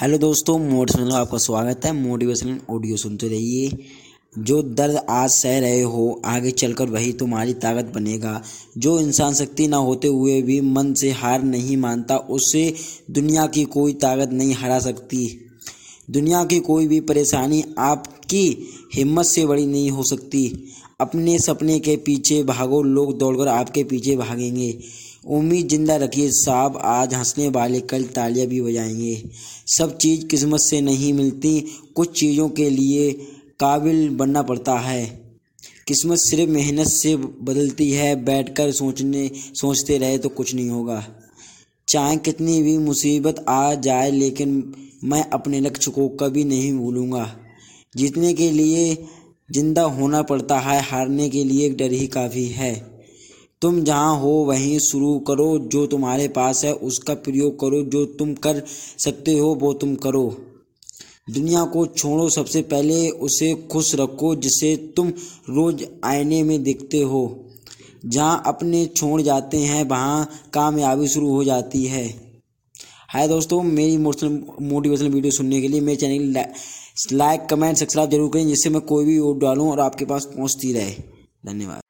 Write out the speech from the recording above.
Hello दोस्तों motivational आपका स्वागत है। मोटिवेशनल ऑडियो सुनते रहिए। जो दर्द आज सह रहे हो, आगे चलकर वही तुम्हारी ताकत बनेगा। जो इंसान शक्ति ना होते हुए भी मन से हार नहीं मानता, उसे दुनिया की कोई ताकत नहीं हरा सकती। दुनिया की कोई भी परेशानी आपकी हिम्मत से बड़ी नहीं हो सकती। अपने सपने के पीछे भागो, लोग दौड़कर आपके पीछे भागेंगे। उम्मीद ज़िंदा रखिए, साहब, आज हंसने वाले कल तालियाँ भी बजाएँगे। सब चीज़ किस्मत से नहीं मिलती, कुछ चीज़ों के लिए काबिल बनना पड़ता है। किस्मत सिर्फ़ मेहनत से बदलती है, बैठकर सोचने, सोचते रहे तो कुछ नहीं होगा। चाहे कितनी भी मुसीबत आ जाए, लेकिन मैं अपने लक्ष्य को कभी नहीं भूलूँगा। जीतने के लिए ज़िंदा होना पड़ता है, हारने के लिए डर ही काफ़ी है। तुम जहाँ हो, वहीं शुरू करो। जो तुम्हारे पास है, उसका प्रयोग करो। जो तुम कर सकते हो, वो तुम करो। दुनिया को छोड़ो सबसे पहले, उसे खुश रखो, जिसे तुम रोज़ आईने में देखते हो। जहाँ अपने छोड़ जाते हैं, वहाँ कामयाबी शुरू हो जाती है। हाय दोस्तों, मेरी मोटिवेशनल मोटिवेशनल वीडियो सुनने के लिए मेरे चैनल लाइक कमेंट सब्सक्राइब ज़रूर करें, जिससे मैं कोई भी वोट डालूँ और आपके पास पहुँचती रहे। धन्यवाद।